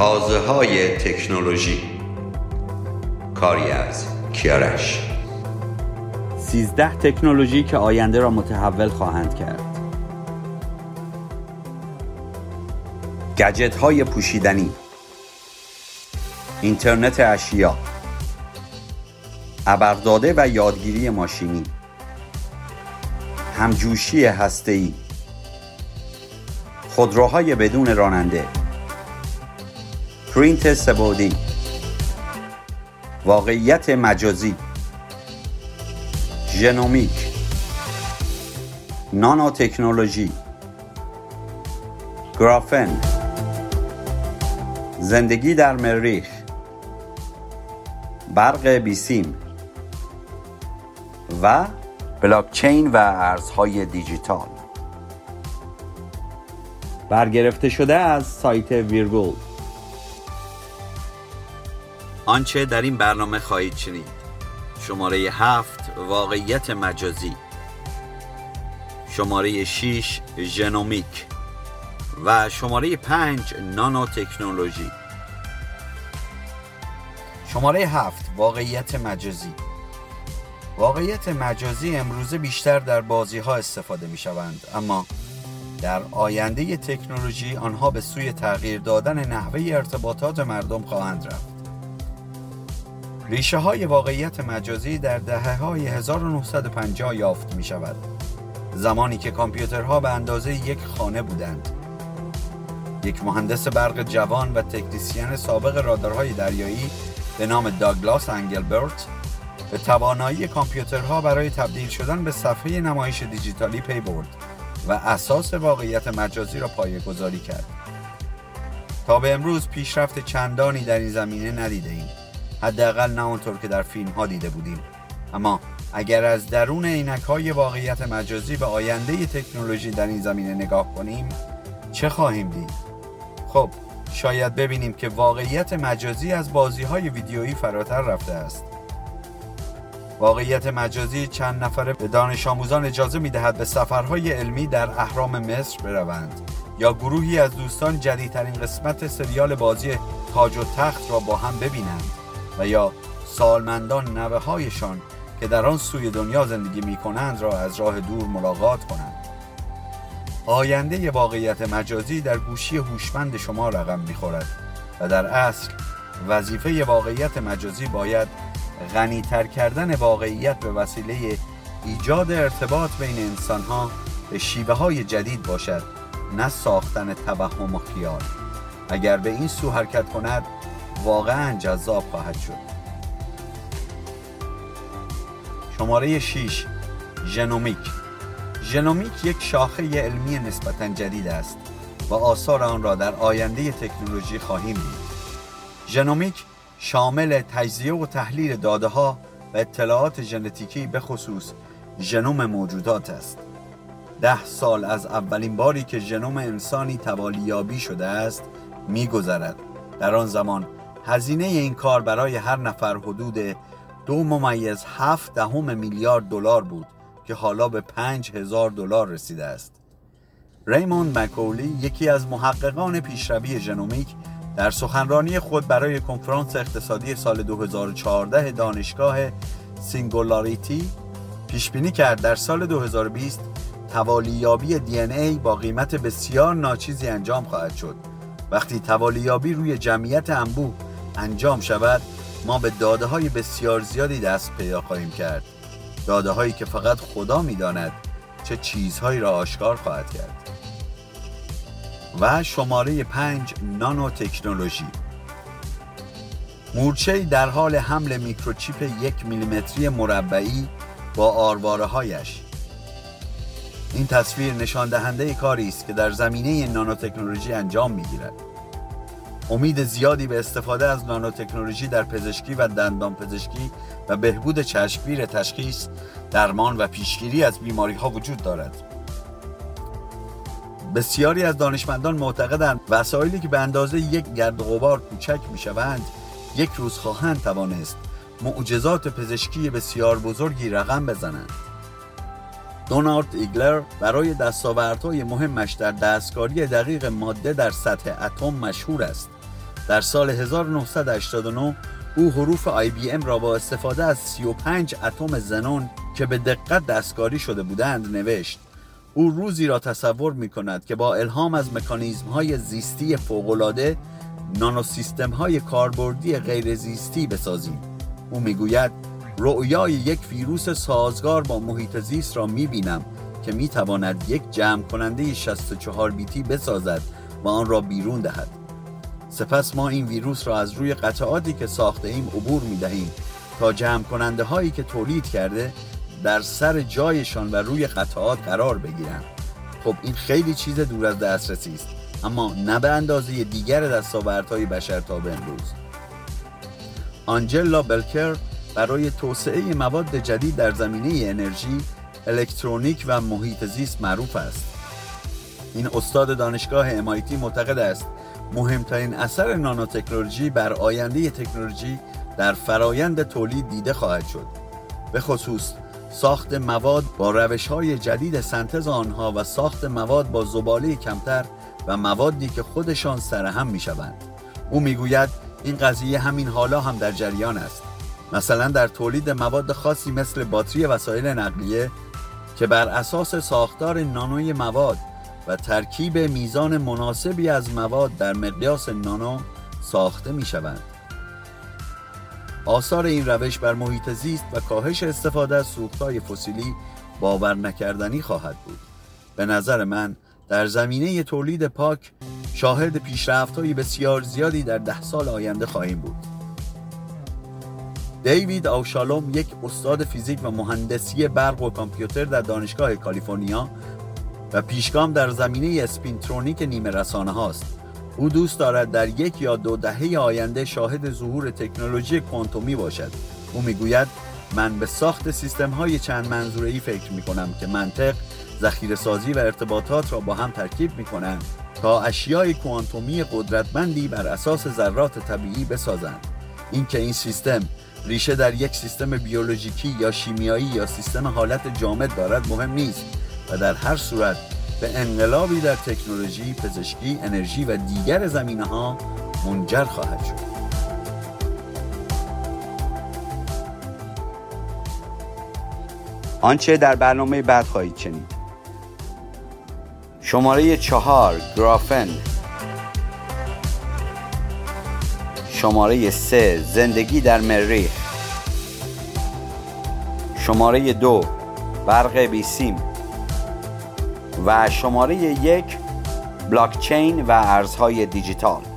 تازه های تکنولوژی. کاری از کیارش سیزده تکنولوژی که آینده را متحول خواهند کرد. گجت های پوشیدنی. اینترنت اشیا. ابرداده و یادگیری ماشینی. همجوشی هسته‌ای. خودروهای بدون راننده. پرینت سبودی. واقعیت مجازی. ژنومیک. نانو تکنولوژی گرافن. زندگی در مریخ. برق بیسیم. و بلاکچین و ارزهای دیجیتال. برگرفته شده از سایت ویرگول. آنچه در این برنامه خواهید شنید. شماره هفت واقعیت مجازی. شماره 6 ژنومیک. و شماره 5 نانو تکنولوژی شماره هفت واقعیت مجازی. واقعیت مجازی امروزه بیشتر در بازی ها استفاده می شوند اما در آینده تکنولوژی آنها به سوی تغییر دادن نحوه ارتباطات مردم خواهند رفت. ریشه های واقعیت مجازی در دهه های 1950 یافت می شود زمانی که کامپیوترها به اندازه یک خانه بودند یک مهندس برق جوان و تکنیسیان سابق رادارهای دریایی به نام داگلاس انگلبرت به توانایی کامپیوترها برای تبدیل شدن به صفحه نمایش دیجیتالی پی برد و اساس واقعیت مجازی را پایه گذاری کرد. تا به امروز پیشرفت چندانی در این زمینه ندیده ایم. حداقل نه اونطور که در فیلم ها دیده بودیم. اما اگر از درون عینک های واقعیت مجازی به آینده تکنولوژی در این زمینه نگاه کنیم چه خواهیم دید؟ خب شاید ببینیم که واقعیت مجازی از بازی های ویدیویی فراتر رفته است. واقعیت مجازی چند نفره به دانش آموزان اجازه می دهد به سفرهای علمی در اهرام مصر بروند یا گروهی از دوستان جدیدترین قسمت سریال بازی تاج و تخت را با هم ببینند و یا سالمندان نوه هایشان که در آن سوی دنیا زندگی می کنند را از راه دور ملاقات کنند. آینده واقعیت مجازی در گوشی هوشمند شما رقم می خورد و در اصل وظیفه واقعیت مجازی باید غنیتر کردن واقعیت به وسیله ایجاد ارتباط بین انسانها به شیوه های جدید باشد نه ساختن توهم و خیال. اگر به این سو حرکت کند واقعا جذاب خواهد شد شماره 6 ژنومیک ژنومیک یک شاخه علمی نسبتا جدید است و آثار آن را در آینده تکنولوژی خواهیم دید ژنومیک شامل تجزیه و تحلیل داده ها و اطلاعات ژنتیکی به خصوص ژنوم موجودات است. ده سال از اولین باری که ژنوم انسانی توالیابی شده است میگذرد. در آن زمان هزینه این کار برای هر نفر حدود دو ممیز هفت دهم میلیارد دلار بود که حالا به پنج هزار دلار رسیده است. ریموند مکولی یکی از محققان پیشروی ژنومیک در سخنرانی خود برای کنفرانس اقتصادی سال 2014 دانشگاه سینگولاریتی پیش بینی کرد در سال 2020 توالی‌یابی DNA با قیمت بسیار ناچیزی انجام خواهد شد وقتی توالیابی روی جمعیت انبوه انجام شود ما به داده های بسیار زیادی دست پیدا خواهیم کرد. داده هایی که فقط خدا می‌داند چه چیزهایی را آشکار خواهد کرد. و شماره پنج نانو تکنولوژی مورچه در حال حمل میکروچیپ یک میلیمتری مربعی با آرواره هایش این تصویر نشان دهنده کاری است که در زمینه نانو تکنولوژی انجام می‌گیرد. امید زیادی به استفاده از نانو تکنولوژی در پزشکی و دندان پزشکی و بهبود چشمگیر تشخیص درمان و پیشگیری از بیماری ها وجود دارد. بسیاری از دانشمندان معتقدند وسایلی که به اندازه یک گرد غبار کوچک می‌شوند یک روز خواهند توانست معجزات پزشکی بسیار بزرگی رقم بزنند. دونالد ایگلر برای دستاوردهای مهمش در دستکاری دقیق ماده در سطح اتم مشهور است. در سال 1989 او حروف IBM را با استفاده از 35 اتم زنون که به دقت دستکاری شده بودند نوشت. او روزی را تصور می کند که با الهام از مکانیزم های زیستی فوقلاده نانو سیستم های کاربردی غیر زیستی بسازیم. او می‌گوید رؤیای یک ویروس سازگار با محیط زیست را می بینم که می تواند یک جمع کننده 64 بیتی بسازد و آن را بیرون دهد. سپس ما این ویروس را از روی قطعاتی که ساخته ایم عبور می دهیم تا جمع کننده هایی که تولید کرده در سر جایشان و روی قطعات قرار بگیرند خب این خیلی چیز دور از دسترسی است اما نه به اندازه دیگر دستاوردهای بشر تا به امروز آنجلا بلکر برای توسعه مواد جدید در زمینه انرژی، الکترونیک و محیط زیست معروف است. این استاد دانشگاه MIT معتقد است مهمترین اثر نانوتکنولوژی بر آینده تکنولوژی در فرایند تولید دیده خواهد شد. به خصوص ساخت مواد با روش های جدید سنتز آنها و ساخت مواد با زباله کمتر و موادی که خودشان سرهم می شوند. او می‌گوید این قضیه همین حالا هم در جریان است. مثلا در تولید مواد خاصی مثل باتری وسایل نقلیه که بر اساس ساختار نانوی مواد و ترکیب میزان مناسبی از مواد در مقیاس نانو ساخته می شوند. آثار این روش بر محیط زیست و کاهش استفاده از سوختهای فسیلی باور نکردنی خواهد بود. به نظر من در زمینه تولید پاک شاهد پیشرفت‌های بسیار زیادی در ده سال آینده خواهیم بود. دیوید آوشالوم یک استاد فیزیک و مهندسی برق و کامپیوتر در دانشگاه کالیفرنیا و پیشگام در زمینه اسپینترونیک نیمه رساناهاست. او دوست دارد در یک یا دو دهه آینده شاهد ظهور تکنولوژی کوانتومی باشد. او می‌گوید من به ساخت سیستم های چند منظوره ای فکر می کنم که منطق، ذخیره سازی و ارتباطات را با هم ترکیب می کنند تا اشیای کوانتومی قدرتمندی بر اساس ذرات طبیعی بسازند. اینکه این سیستم ریشه در یک سیستم بیولوژیکی یا شیمیایی یا سیستم حالت جامد دارد مهم نیست و در هر صورت به انقلابی در تکنولوژی، پزشکی، انرژی و دیگر زمینه ها منجر خواهد شد. آنچه در برنامه بعد خواهید شنید. شماره چهار گرافن. شماره سه زندگی در مریخ. شماره دو برق بیسیم و شماره یک بلاکچین و ارزهای دیجیتال.